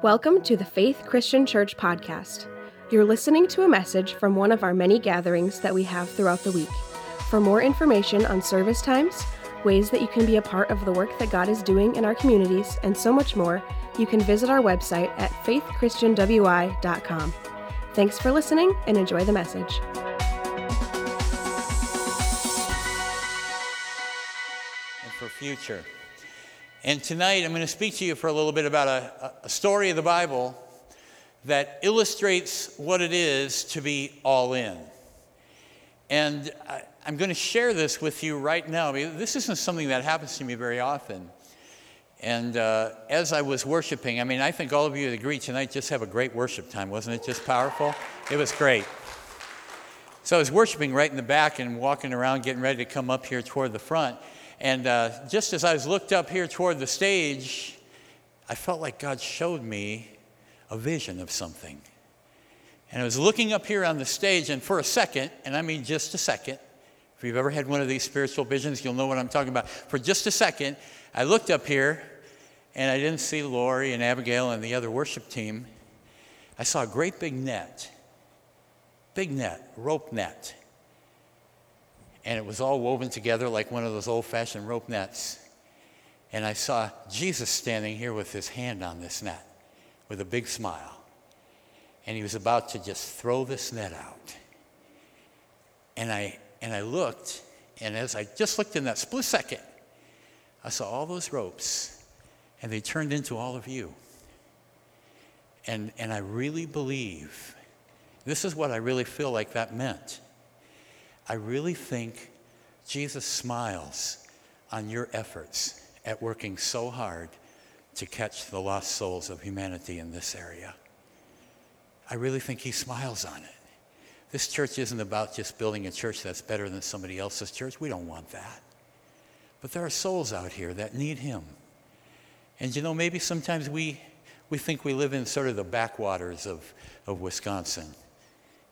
Welcome to the Faith Christian Church podcast. You're listening to a message from one of our many gatherings that we have throughout the week. For more information on service times, ways that you can be a part of the work that God is doing in our communities, and so much more, you can visit our website at faithchristianwi.com. Thanks for listening and enjoy the message. and for future. And tonight I'm going to speak to you for a little bit about a, a story of the Bible that illustrates what it is to be all in. And I, I'm going to share this with you right now. This isn't something that happens to me very often. And uh, as I was worshiping, I mean, I think all of you that agree tonight just have a great worship time. Wasn't it just powerful? It was great. So I was worshiping right in the back and walking around, getting ready to come up here toward the front. And uh, just as I was looked up here toward the stage, I felt like God showed me a vision of something. And I was looking up here on the stage, and for a second, and I mean just a second, if you've ever had one of these spiritual visions, you'll know what I'm talking about. For just a second, I looked up here, and I didn't see Lori and Abigail and the other worship team. I saw a great big net, big net, rope net and it was all woven together like one of those old fashioned rope nets. And I saw Jesus standing here with his hand on this net with a big smile. And he was about to just throw this net out. And I, and I looked, and as I just looked in that split second, I saw all those ropes, and they turned into all of you. And, and I really believe, this is what I really feel like that meant. I really think Jesus smiles on your efforts at working so hard to catch the lost souls of humanity in this area. I really think he smiles on it. This church isn't about just building a church that's better than somebody else's church. We don't want that. But there are souls out here that need him. And you know, maybe sometimes we, we think we live in sort of the backwaters of, of Wisconsin.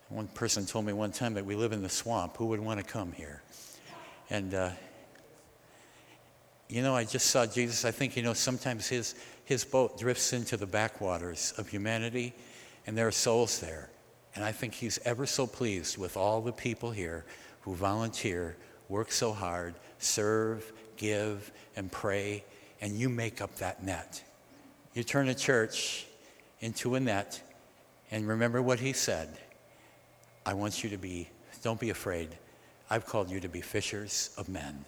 One person told me one time that we live in the swamp. Who would want to come here? And, uh, you know, I just saw Jesus. I think, you know, sometimes his, his boat drifts into the backwaters of humanity, and there are souls there. And I think he's ever so pleased with all the people here who volunteer, work so hard, serve, give, and pray, and you make up that net. You turn a church into a net, and remember what he said. I want you to be, don't be afraid. I've called you to be fishers of men.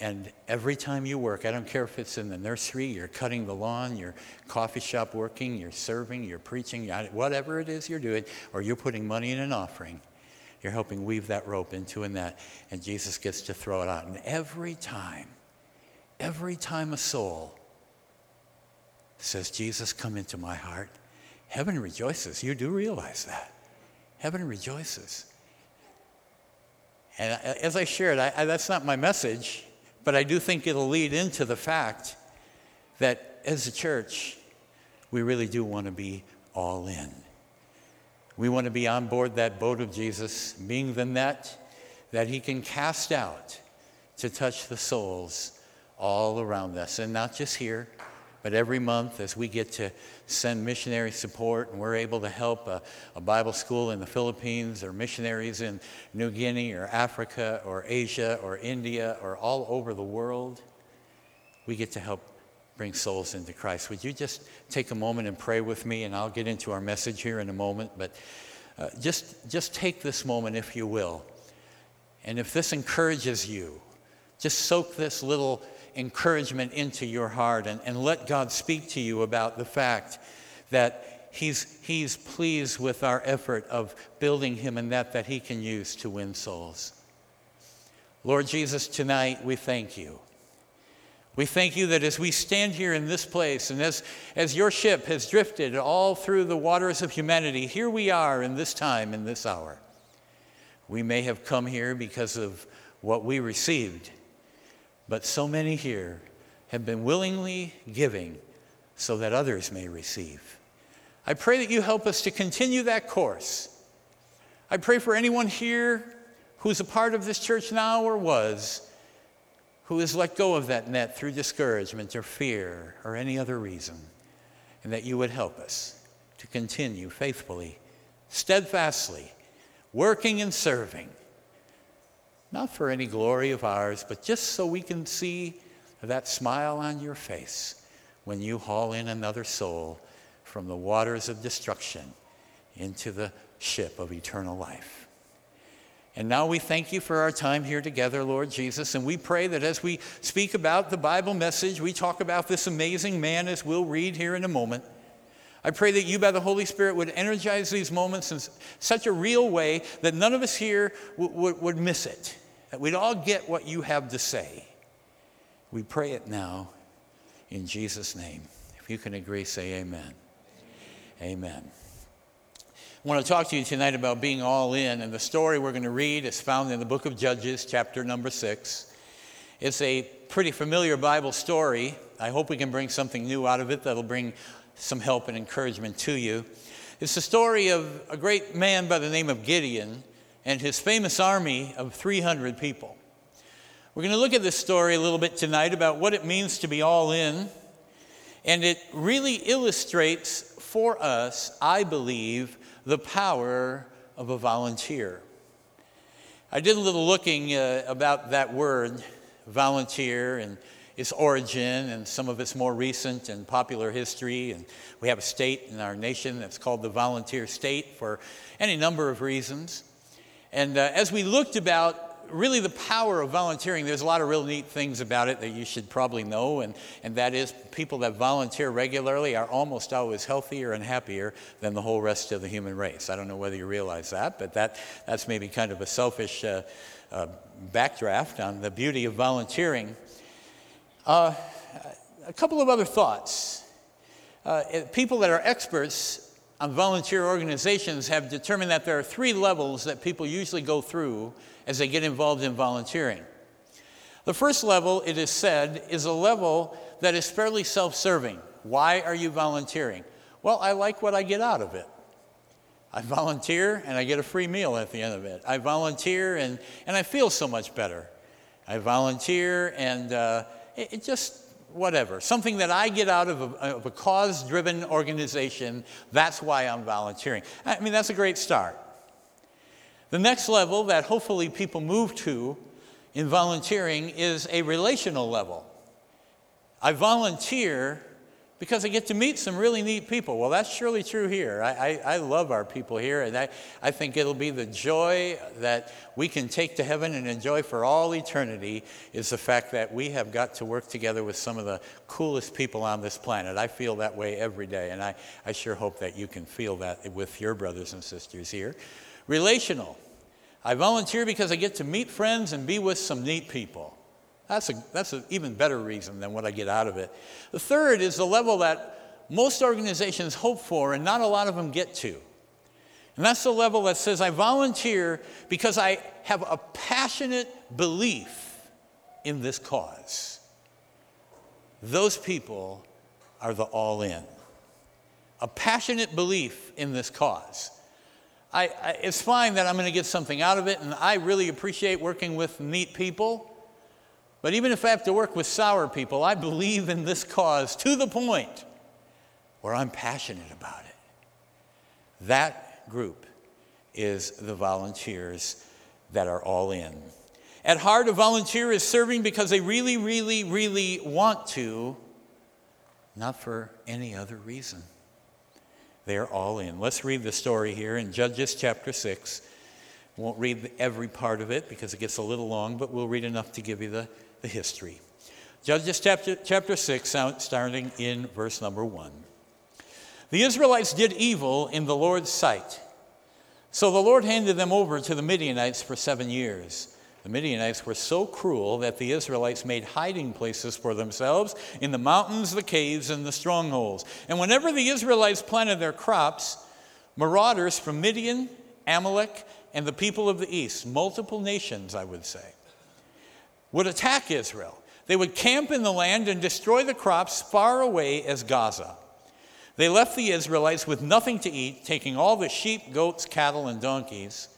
And every time you work, I don't care if it's in the nursery, you're cutting the lawn, you're coffee shop working, you're serving, you're preaching, whatever it is you're doing, or you're putting money in an offering, you're helping weave that rope into a net, and Jesus gets to throw it out. And every time, every time a soul says, Jesus, come into my heart, heaven rejoices. You do realize that. Heaven rejoices. And as I shared, I, I, that's not my message, but I do think it'll lead into the fact that as a church, we really do want to be all in. We want to be on board that boat of Jesus, being the net that he can cast out to touch the souls all around us, and not just here, but every month, as we get to send missionary support and we're able to help a, a, Bible school in the Philippines or missionaries in New Guinea or Africa or Asia or India or all over the world, we get to help bring souls into Christ. Would you just take a moment and pray with me? And I'll get into our message here in a moment. But uh, just, just take this moment, if you will. And if this encourages you, just soak this little encouragement into your heart and, and let God speak to you about the fact that he's, he's pleased with our effort of building Him and that that He can use to win souls. Lord Jesus, tonight we thank you. We thank you that as we stand here in this place and as, as your ship has drifted all through the waters of humanity, here we are in this time, in this hour. We may have come here because of what we received, but so many here have been willingly giving so that others may receive. I pray that you help us to continue that course. I pray for anyone here who's a part of this church now or was, who has let go of that net through discouragement or fear or any other reason. and that you would help us to continue faithfully, steadfastly, working and serving, not for any glory of ours, but just so we can see that smile on your face when you haul in another soul from the waters of destruction into the ship of eternal life. And now we thank you for our time here together, Lord Jesus. And we pray that as we speak about the Bible message, we talk about this amazing man as we'll read here in a moment. I pray that you, by the Holy Spirit, would energize these moments in such a real way that none of us here w- w- would miss it, that we'd all get what you have to say. We pray it now in Jesus' name. If you can agree, say amen. Amen. I want to talk to you tonight about being all in, and the story we're going to read is found in the book of Judges, chapter number six. It's a pretty familiar Bible story. I hope we can bring something new out of it that'll bring some help and encouragement to you. It's the story of a great man by the name of Gideon and his famous army of 300 people. We're going to look at this story a little bit tonight about what it means to be all in, and it really illustrates for us, I believe, the power of a volunteer. I did a little looking uh, about that word, volunteer, and its origin and some of its more recent and popular history. And we have a state in our nation that's called the volunteer state for any number of reasons. And uh, as we looked about really the power of volunteering, there's a lot of real neat things about it that you should probably know, and, and that is people that volunteer regularly are almost always healthier and happier than the whole rest of the human race. I don't know whether you realize that, but that, that's maybe kind of a selfish uh, uh, backdraft on the beauty of volunteering. Uh, a couple of other thoughts. Uh, people that are experts on volunteer organizations have determined that there are three levels that people usually go through as they get involved in volunteering. The first level, it is said, is a level that is fairly self serving. Why are you volunteering? Well, I like what I get out of it. I volunteer and I get a free meal at the end of it. I volunteer and, and I feel so much better. I volunteer and uh, it, it, just, whatever. Something that I get out of a, of a cause driven organization, that's why I'm volunteering. I mean, that's a great start. The next level that hopefully people move to in volunteering is a relational level. I volunteer because I get to meet some really neat people. Well, that's surely true here. I, I, I, love our people here, and I, I think it'll be the joy that we can take to heaven and enjoy for all eternity is the fact that we have got to work together with some of the coolest people on this planet. I feel that way every day, and I, I sure hope that you can feel that with your brothers and sisters here. Relational. I volunteer because I get to meet friends and be with some neat people. That's, a, that's an even better reason than what I get out of it. The third is the level that most organizations hope for and not a lot of them get to. And that's the level that says, I volunteer because I have a passionate belief in this cause. Those people are the all in. A passionate belief in this cause. I, I, it's fine that I'm going to get something out of it, and I really appreciate working with neat people. But even if I have to work with sour people, I believe in this cause to the point where I'm passionate about it. That group is the volunteers that are all in. At heart, a volunteer is serving because they really, really, really want to, not for any other reason. They're all in. Let's read the story here in Judges chapter 6. Won't read every part of it because it gets a little long, but we'll read enough to give you the, the history. Judges chapter, chapter 6, uh, starting in verse number 1. The Israelites did evil in the Lord's sight. So the Lord handed them over to the Midianites for seven years. The Midianites were so cruel that the Israelites made hiding places for themselves in the mountains, the caves, and the strongholds. And whenever the Israelites planted their crops, marauders from Midian, Amalek, and the people of the east, multiple nations, I would say, would attack Israel. They would camp in the land and destroy the crops far away as Gaza. They left the Israelites with nothing to eat, taking all the sheep, goats, cattle, and donkeys.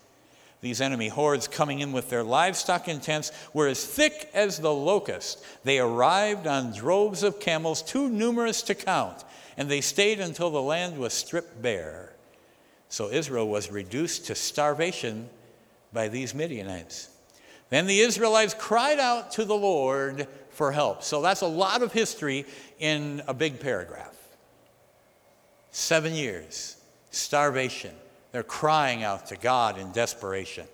These enemy hordes coming in with their livestock in tents were as thick as the locust. They arrived on droves of camels, too numerous to count, and they stayed until the land was stripped bare. So Israel was reduced to starvation by these Midianites. Then the Israelites cried out to the Lord for help. So that's a lot of history in a big paragraph. Seven years, starvation. They're crying out to God in desperation.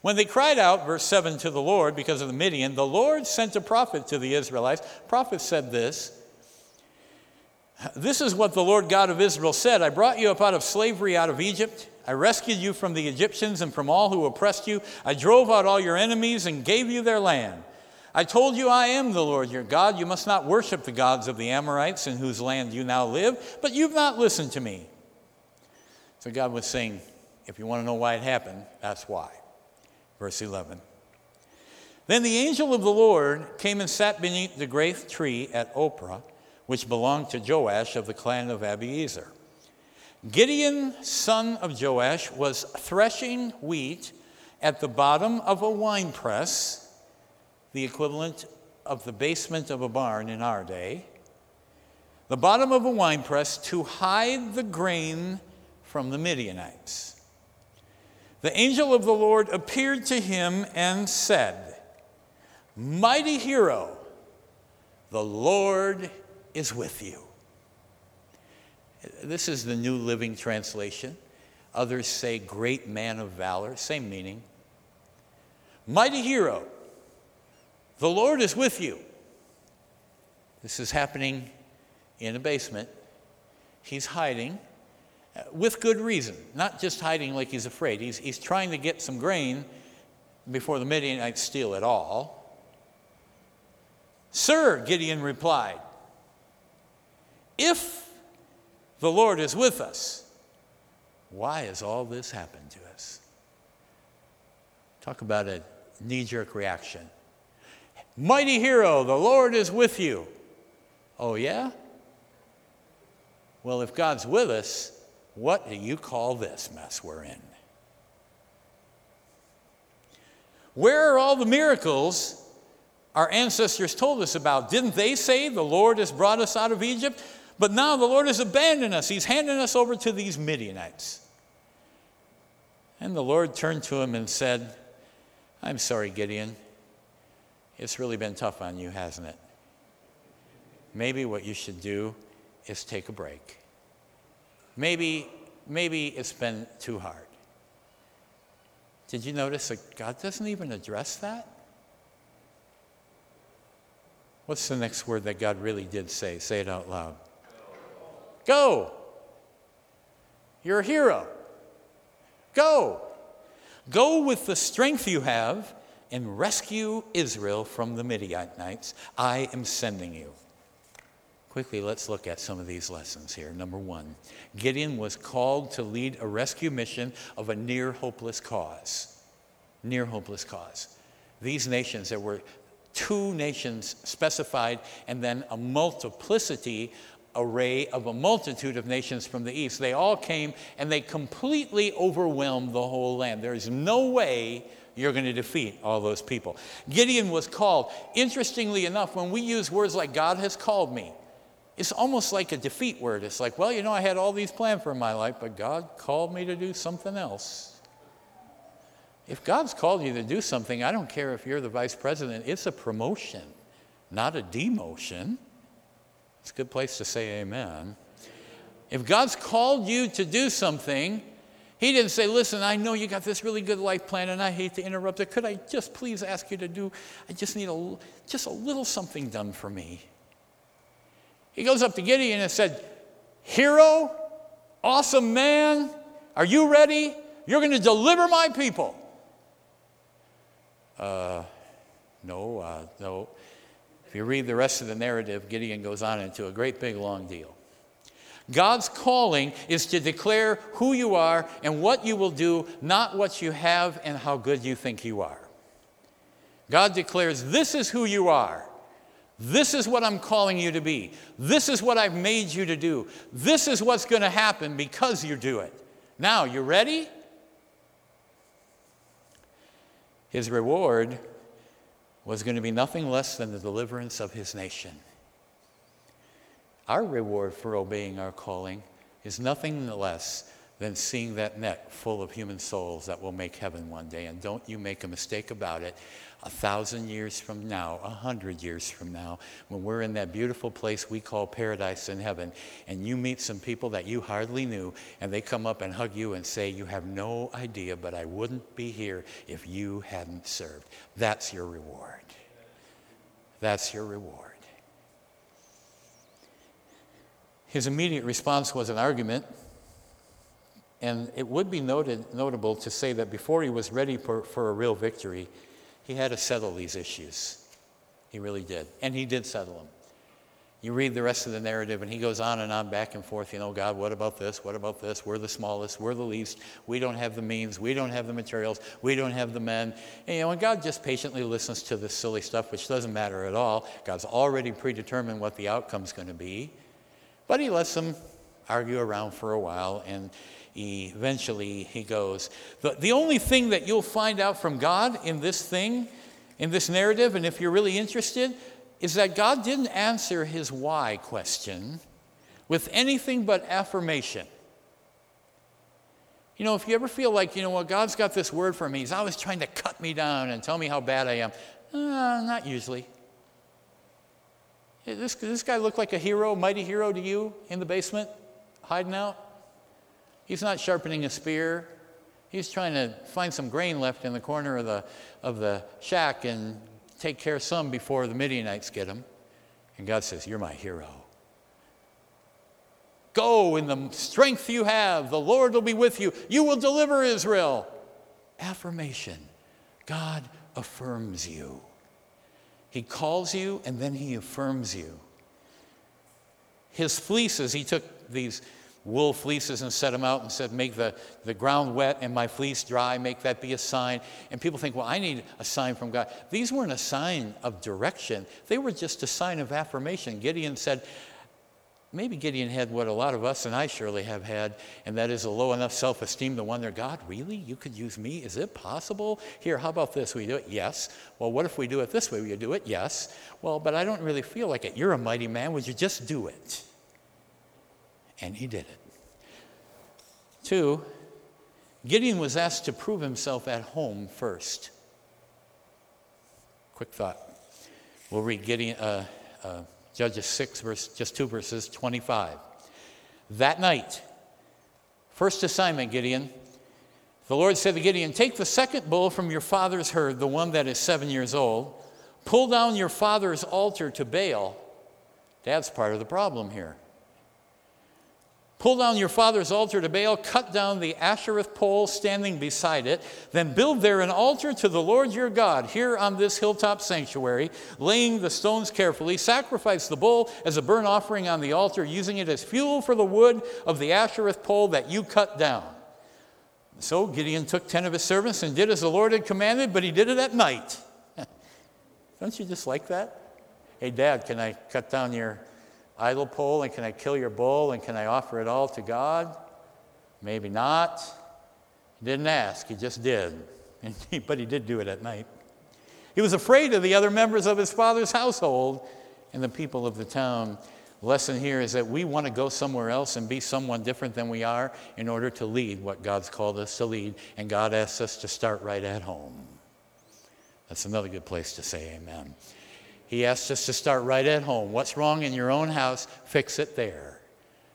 When they cried out, verse 7, to the Lord because of the Midian, the Lord sent a prophet to the Israelites. Prophet said this This is what the Lord God of Israel said I brought you up out of slavery out of Egypt. I rescued you from the Egyptians and from all who oppressed you. I drove out all your enemies and gave you their land. I told you I am the Lord your God. You must not worship the gods of the Amorites in whose land you now live, but you've not listened to me. So God was saying, if you want to know why it happened, that's why. Verse 11. Then the angel of the Lord came and sat beneath the great tree at Ophrah, which belonged to Joash of the clan of Abiezer. Gideon, son of Joash, was threshing wheat at the bottom of a winepress, the equivalent of the basement of a barn in our day, the bottom of a winepress to hide the grain from the Midianites. The angel of the Lord appeared to him and said, Mighty hero, the Lord is with you. This is the New Living Translation. Others say great man of valor, same meaning. Mighty hero, the Lord is with you. This is happening in a basement. He's hiding uh, with good reason, not just hiding like he's afraid. He's, he's trying to get some grain before the Midianites steal it all. Sir, Gideon replied, if the Lord is with us, why has all this happened to us? Talk about a knee jerk reaction. Mighty hero, the Lord is with you. Oh, yeah? Well, if God's with us, what do you call this mess we're in? Where are all the miracles our ancestors told us about? Didn't they say the Lord has brought us out of Egypt? But now the Lord has abandoned us. He's handing us over to these Midianites. And the Lord turned to him and said, I'm sorry, Gideon. It's really been tough on you, hasn't it? Maybe what you should do is take a break. Maybe, maybe it's been too hard. Did you notice that God doesn't even address that? What's the next word that God really did say? Say it out loud. Go. You're a hero. Go. Go with the strength you have and rescue Israel from the Midianites. I am sending you. Quickly, let's look at some of these lessons here. Number one, Gideon was called to lead a rescue mission of a near hopeless cause. Near hopeless cause. These nations, there were two nations specified, and then a multiplicity array of a multitude of nations from the east. They all came and they completely overwhelmed the whole land. There's no way you're going to defeat all those people. Gideon was called. Interestingly enough, when we use words like God has called me, it's almost like a defeat word. It's like, well, you know, I had all these plans for my life, but God called me to do something else. If God's called you to do something, I don't care if you're the vice president, it's a promotion, not a demotion. It's a good place to say amen. If God's called you to do something, He didn't say, Listen, I know you got this really good life plan and I hate to interrupt it. Could I just please ask you to do, I just need a, just a little something done for me. He goes up to Gideon and said, Hero, awesome man, are you ready? You're going to deliver my people. Uh, no, uh, no. If you read the rest of the narrative, Gideon goes on into a great big long deal. God's calling is to declare who you are and what you will do, not what you have and how good you think you are. God declares, This is who you are. This is what I'm calling you to be. This is what I've made you to do. This is what's going to happen because you do it. Now, you ready? His reward was going to be nothing less than the deliverance of his nation. Our reward for obeying our calling is nothing less than seeing that net full of human souls that will make heaven one day. And don't you make a mistake about it a thousand years from now, a hundred years from now, when we're in that beautiful place we call paradise in heaven, and you meet some people that you hardly knew, and they come up and hug you and say, You have no idea, but I wouldn't be here if you hadn't served. That's your reward. That's your reward. His immediate response was an argument. And it would be noted, notable to say that before he was ready for, for a real victory, he had to settle these issues. He really did. And he did settle them. You read the rest of the narrative, and he goes on and on back and forth. You know, God, what about this? What about this? We're the smallest. We're the least. We don't have the means. We don't have the materials. We don't have the men. And, you know, and God just patiently listens to this silly stuff, which doesn't matter at all. God's already predetermined what the outcome's going to be. But he lets them argue around for a while, and eventually he goes. The, the only thing that you'll find out from God in this thing, in this narrative, and if you're really interested, is that God didn't answer his why question with anything but affirmation. You know, if you ever feel like, you know, well, God's got this word for me, He's always trying to cut me down and tell me how bad I am. Uh, not usually. This, this guy looked like a hero, mighty hero to you in the basement, hiding out? He's not sharpening a spear. He's trying to find some grain left in the corner of the, of the shack and take care of some before the Midianites get him. And God says, You're my hero. Go in the strength you have. The Lord will be with you. You will deliver Israel. Affirmation. God affirms you. He calls you and then he affirms you. His fleeces, he took these wool fleeces and set them out and said, Make the, the ground wet and my fleece dry, make that be a sign. And people think, Well, I need a sign from God. These weren't a sign of direction, they were just a sign of affirmation. Gideon said, Maybe Gideon had what a lot of us and I surely have had, and that is a low enough self esteem to wonder, God, really? You could use me? Is it possible? Here, how about this? We do it? Yes. Well, what if we do it this way? Will you do it? Yes. Well, but I don't really feel like it. You're a mighty man. Would you just do it? And he did it. Two, Gideon was asked to prove himself at home first. Quick thought. We'll read Gideon, uh, uh, Judges 6, verse, just two verses, 25. That night, first assignment, Gideon, the Lord said to Gideon, Take the second bull from your father's herd, the one that is seven years old, pull down your father's altar to Baal. Dad's part of the problem here. Pull down your father's altar to Baal, cut down the Asherah pole standing beside it, then build there an altar to the Lord your God here on this hilltop sanctuary, laying the stones carefully. Sacrifice the bull as a burnt offering on the altar, using it as fuel for the wood of the Asherah pole that you cut down. So Gideon took ten of his servants and did as the Lord had commanded, but he did it at night. Don't you just like that? Hey, Dad, can I cut down your idol pole and can I kill your bull and can I offer it all to God? Maybe not. He didn't ask, he just did. but he did do it at night. He was afraid of the other members of his father's household and the people of the town. The lesson here is that we want to go somewhere else and be someone different than we are in order to lead what God's called us to lead, and God asks us to start right at home. That's another good place to say amen. He asks us to start right at home. What's wrong in your own house? Fix it there.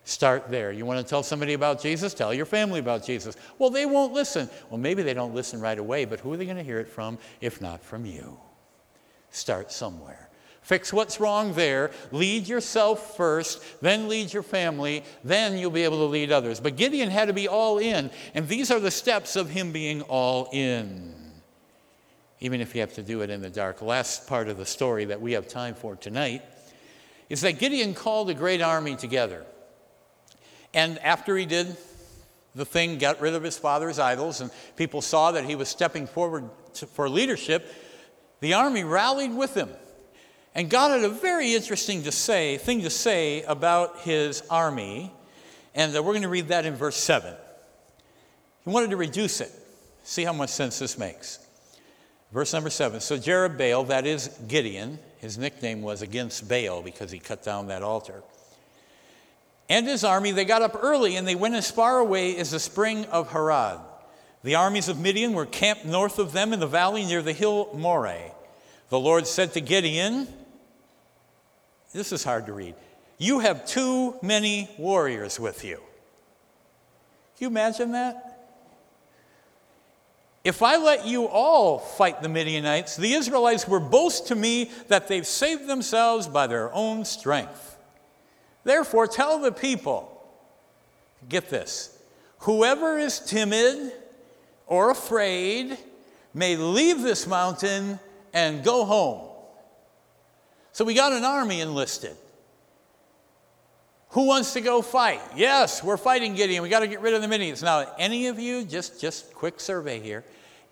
Start there. You want to tell somebody about Jesus? Tell your family about Jesus. Well, they won't listen. Well, maybe they don't listen right away, but who are they going to hear it from if not from you? Start somewhere. Fix what's wrong there. Lead yourself first, then lead your family, then you'll be able to lead others. But Gideon had to be all in, and these are the steps of him being all in even if you have to do it in the dark. Last part of the story that we have time for tonight is that Gideon called a great army together. And after he did the thing, got rid of his father's idols, and people saw that he was stepping forward to, for leadership, the army rallied with him. And God had a very interesting to say, thing to say about his army. And uh, we're going to read that in verse 7. He wanted to reduce it. See how much sense this makes. Verse number seven. So Jerubbaal, that is Gideon, his nickname was against Baal because he cut down that altar. And his army, they got up early and they went as far away as the spring of Harod. The armies of Midian were camped north of them in the valley near the hill Moreh. The Lord said to Gideon, This is hard to read. You have too many warriors with you. Can you imagine that? If I let you all fight the Midianites, the Israelites will boast to me that they've saved themselves by their own strength. Therefore, tell the people get this whoever is timid or afraid may leave this mountain and go home. So we got an army enlisted. Who wants to go fight? Yes, we're fighting Gideon. We got to get rid of the Midianites. Now, any of you, just just quick survey here.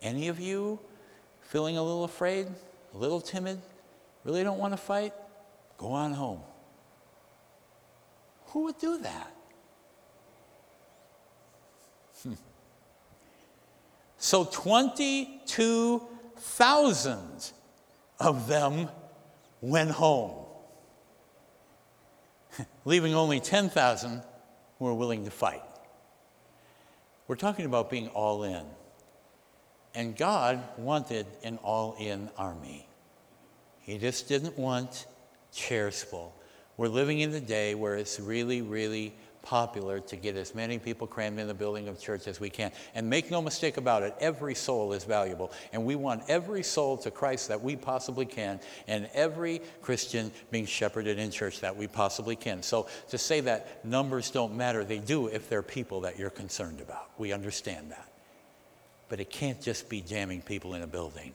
Any of you feeling a little afraid, a little timid, really don't want to fight? Go on home. Who would do that? Hmm. So 22,000 of them went home, leaving only 10,000 who were willing to fight. We're talking about being all in. And God wanted an all in army. He just didn't want chairs full. We're living in the day where it's really, really popular to get as many people crammed in the building of church as we can. And make no mistake about it, every soul is valuable. And we want every soul to Christ that we possibly can, and every Christian being shepherded in church that we possibly can. So to say that numbers don't matter, they do if they're people that you're concerned about. We understand that. But it can't just be jamming people in a building.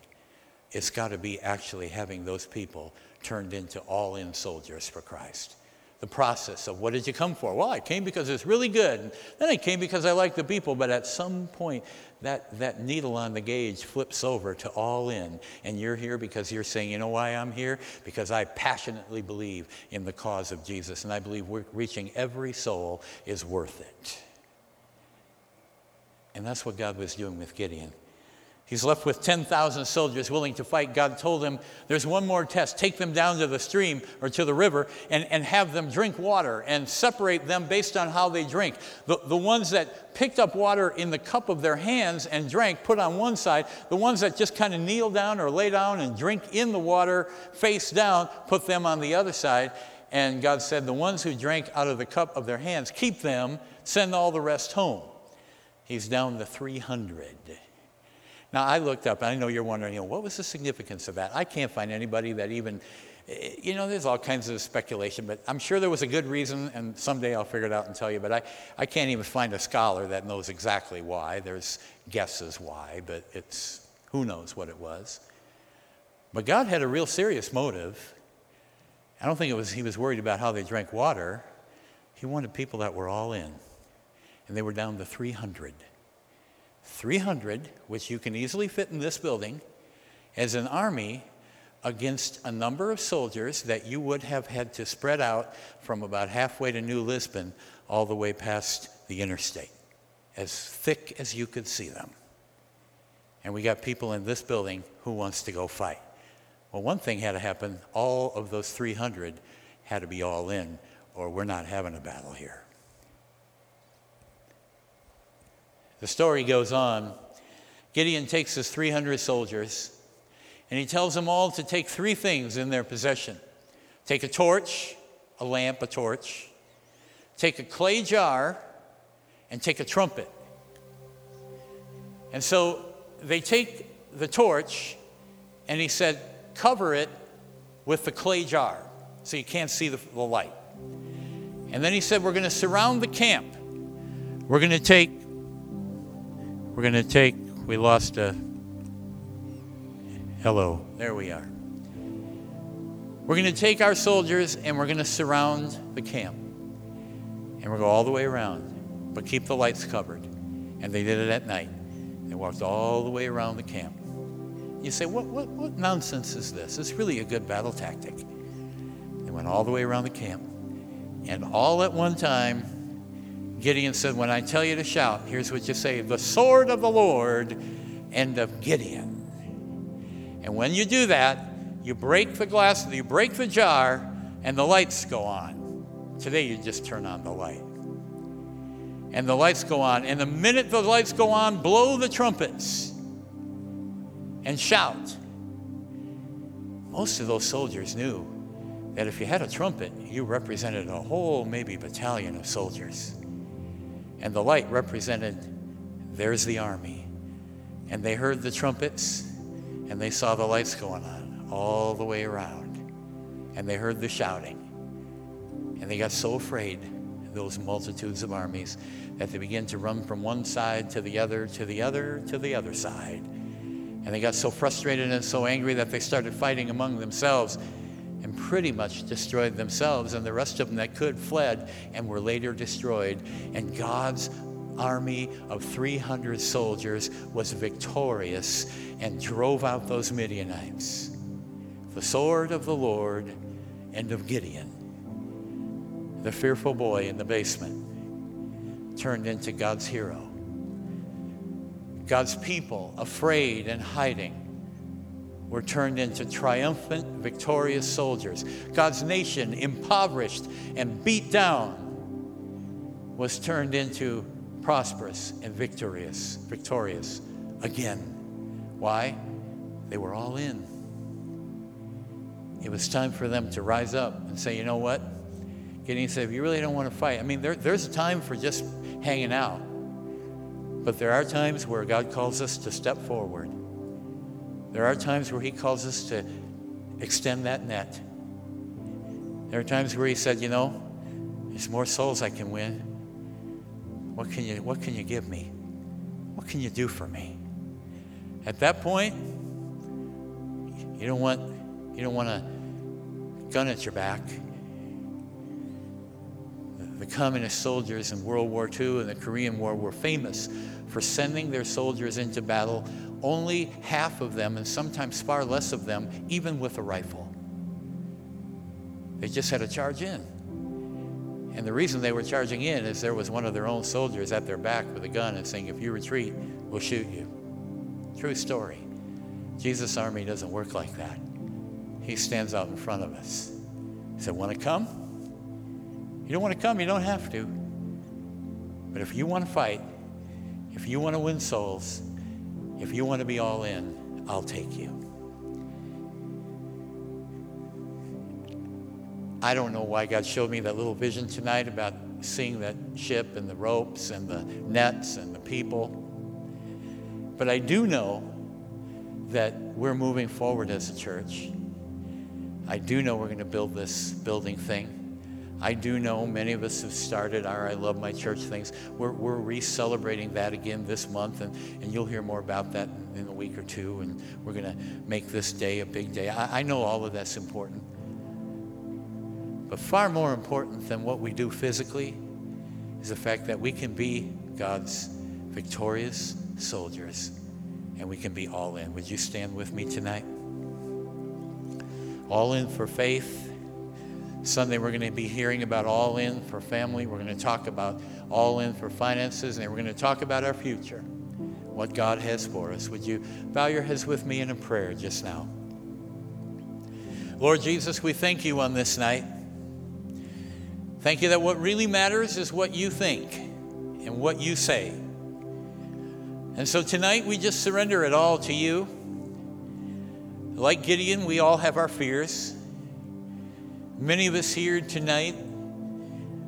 It's got to be actually having those people turned into all in soldiers for Christ. The process of what did you come for? Well, I came because it's really good. And then I came because I like the people. But at some point, that, that needle on the gauge flips over to all in. And you're here because you're saying, you know why I'm here? Because I passionately believe in the cause of Jesus. And I believe reaching every soul is worth it. And that's what God was doing with Gideon. He's left with 10,000 soldiers willing to fight. God told him, There's one more test. Take them down to the stream or to the river and, and have them drink water and separate them based on how they drink. The, the ones that picked up water in the cup of their hands and drank, put on one side. The ones that just kind of kneel down or lay down and drink in the water face down, put them on the other side. And God said, The ones who drank out of the cup of their hands, keep them, send all the rest home. He's down to 300. Now, I looked up, and I know you're wondering, you know, what was the significance of that? I can't find anybody that even, eh, you know, there's all kinds of speculation, but I'm sure there was a good reason, and someday I'll figure it out and tell you. But I, I can't even find a scholar that knows exactly why. There's guesses why, but it's who knows what it was. But God had a real serious motive. I don't think it was he was worried about how they drank water. He wanted people that were all in. And they were down to 300. 300, which you can easily fit in this building, as an army against a number of soldiers that you would have had to spread out from about halfway to New Lisbon all the way past the interstate, as thick as you could see them. And we got people in this building who wants to go fight. Well, one thing had to happen all of those 300 had to be all in, or we're not having a battle here. The story goes on. Gideon takes his 300 soldiers and he tells them all to take three things in their possession take a torch, a lamp, a torch, take a clay jar, and take a trumpet. And so they take the torch and he said, cover it with the clay jar so you can't see the, the light. And then he said, We're going to surround the camp. We're going to take we're going to take, we lost a, hello, there we are. We're going to take our soldiers and we're going to surround the camp. And we'll go all the way around, but keep the lights covered. And they did it at night. They walked all the way around the camp. You say, what, what, what nonsense is this? It's really a good battle tactic. They went all the way around the camp. And all at one time, Gideon said, When I tell you to shout, here's what you say the sword of the Lord and of Gideon. And when you do that, you break the glass, you break the jar, and the lights go on. Today, you just turn on the light. And the lights go on. And the minute the lights go on, blow the trumpets and shout. Most of those soldiers knew that if you had a trumpet, you represented a whole, maybe, battalion of soldiers. And the light represented there's the army. And they heard the trumpets and they saw the lights going on all the way around. And they heard the shouting. And they got so afraid, those multitudes of armies, that they began to run from one side to the other, to the other, to the other side. And they got so frustrated and so angry that they started fighting among themselves and pretty much destroyed themselves. And the rest of them that could fled and were later destroyed. And God's army of 300 soldiers was victorious and drove out those Midianites. The sword of the Lord and of Gideon, the fearful boy in the basement, turned into God's hero. God's people, afraid and hiding, were turned into triumphant, victorious soldiers. God's nation, impoverished and beat down, was turned into prosperous and victorious, victorious again. Why? They were all in. It was time for them to rise up and say, you know what? Gideon said, if you really don't want to fight, I mean, there, there's a time for just hanging out. But there are times where God calls us to step forward. There are times where He calls us to extend that net. There are times where He said, you know, there's more souls I can win. What can you, what can you give me? What can you do for me? At that point, you don't want, you don't want a gun at your back. The communist soldiers in World War II and the Korean War were famous for sending their soldiers into battle, only half of them, and sometimes far less of them, even with a rifle. They just had to charge in. And the reason they were charging in is there was one of their own soldiers at their back with a gun and saying, If you retreat, we'll shoot you. True story. Jesus' army doesn't work like that. He stands out in front of us. He said, Want to come? You don't want to come, you don't have to. But if you want to fight, if you want to win souls, if you want to be all in, I'll take you. I don't know why God showed me that little vision tonight about seeing that ship and the ropes and the nets and the people. But I do know that we're moving forward as a church. I do know we're going to build this building thing. I do know many of us have started our I Love My Church things. We're, we're re celebrating that again this month, and, and you'll hear more about that in a week or two. And we're going to make this day a big day. I, I know all of that's important. But far more important than what we do physically is the fact that we can be God's victorious soldiers and we can be all in. Would you stand with me tonight? All in for faith. Sunday, we're going to be hearing about all in for family. We're going to talk about all in for finances, and we're going to talk about our future, what God has for us. Would you bow your heads with me in a prayer just now? Lord Jesus, we thank you on this night. Thank you that what really matters is what you think and what you say. And so tonight we just surrender it all to you. Like Gideon, we all have our fears. Many of us here tonight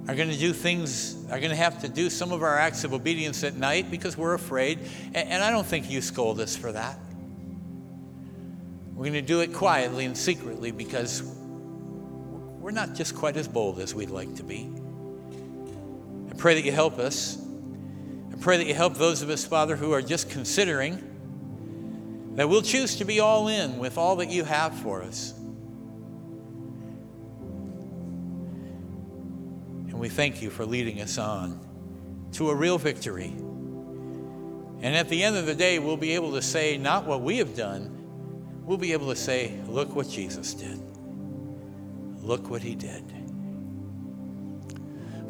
are going to do things, are going to have to do some of our acts of obedience at night because we're afraid. And, I don't think you scold us for that. We're going to do it quietly and secretly because we're not just quite as bold as we'd like to be. I pray that you help us. I pray that you help those of us, Father, who are just considering that we'll choose to be all in with all that you have for us. We thank you for leading us on to a real victory. And at the end of the day, we'll be able to say not what we have done, we'll be able to say, look what Jesus did. Look what he did.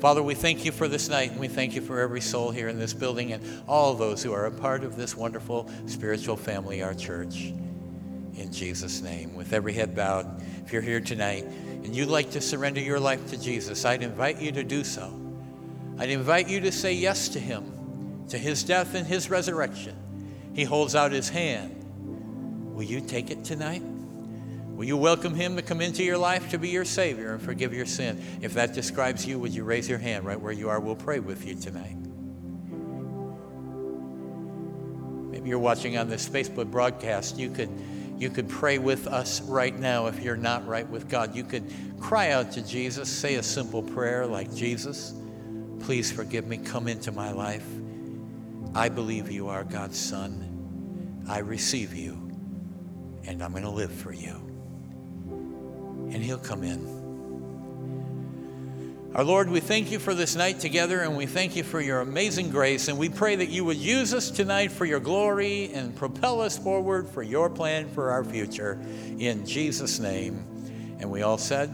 Father, we thank you for this night, and we thank you for every soul here in this building and all those who are a part of this wonderful spiritual family, our church. in Jesus' name. With every head bowed, if you're here tonight and you'd like to surrender your life to Jesus, I'd invite you to do so. I'd invite you to say yes to Him, to His death and His resurrection. He holds out His hand. Will you take it tonight? Will you welcome Him to come into your life to be your Savior and forgive your sin? If that describes you, would you raise your hand right where you are? We'll pray with you tonight. Maybe you're watching on this Facebook broadcast. You could, you could pray with us right now if you're not right with God. You could cry out to Jesus, say a simple prayer like, Jesus, please forgive me, come into my life. I believe you are God's Son. I receive you, and I'm going to live for you. And He'll come in. Our Lord, we thank you for this night together and we thank you for your amazing grace. And we pray that you would use us tonight for your glory and propel us forward for your plan for our future. In Jesus' name. And we all said,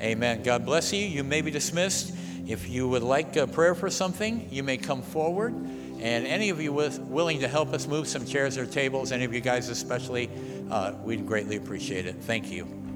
Amen. God bless you. You may be dismissed. If you would like a prayer for something, you may come forward. And any of you with, willing to help us move some chairs or tables, any of you guys especially, uh, we'd greatly appreciate it. Thank you.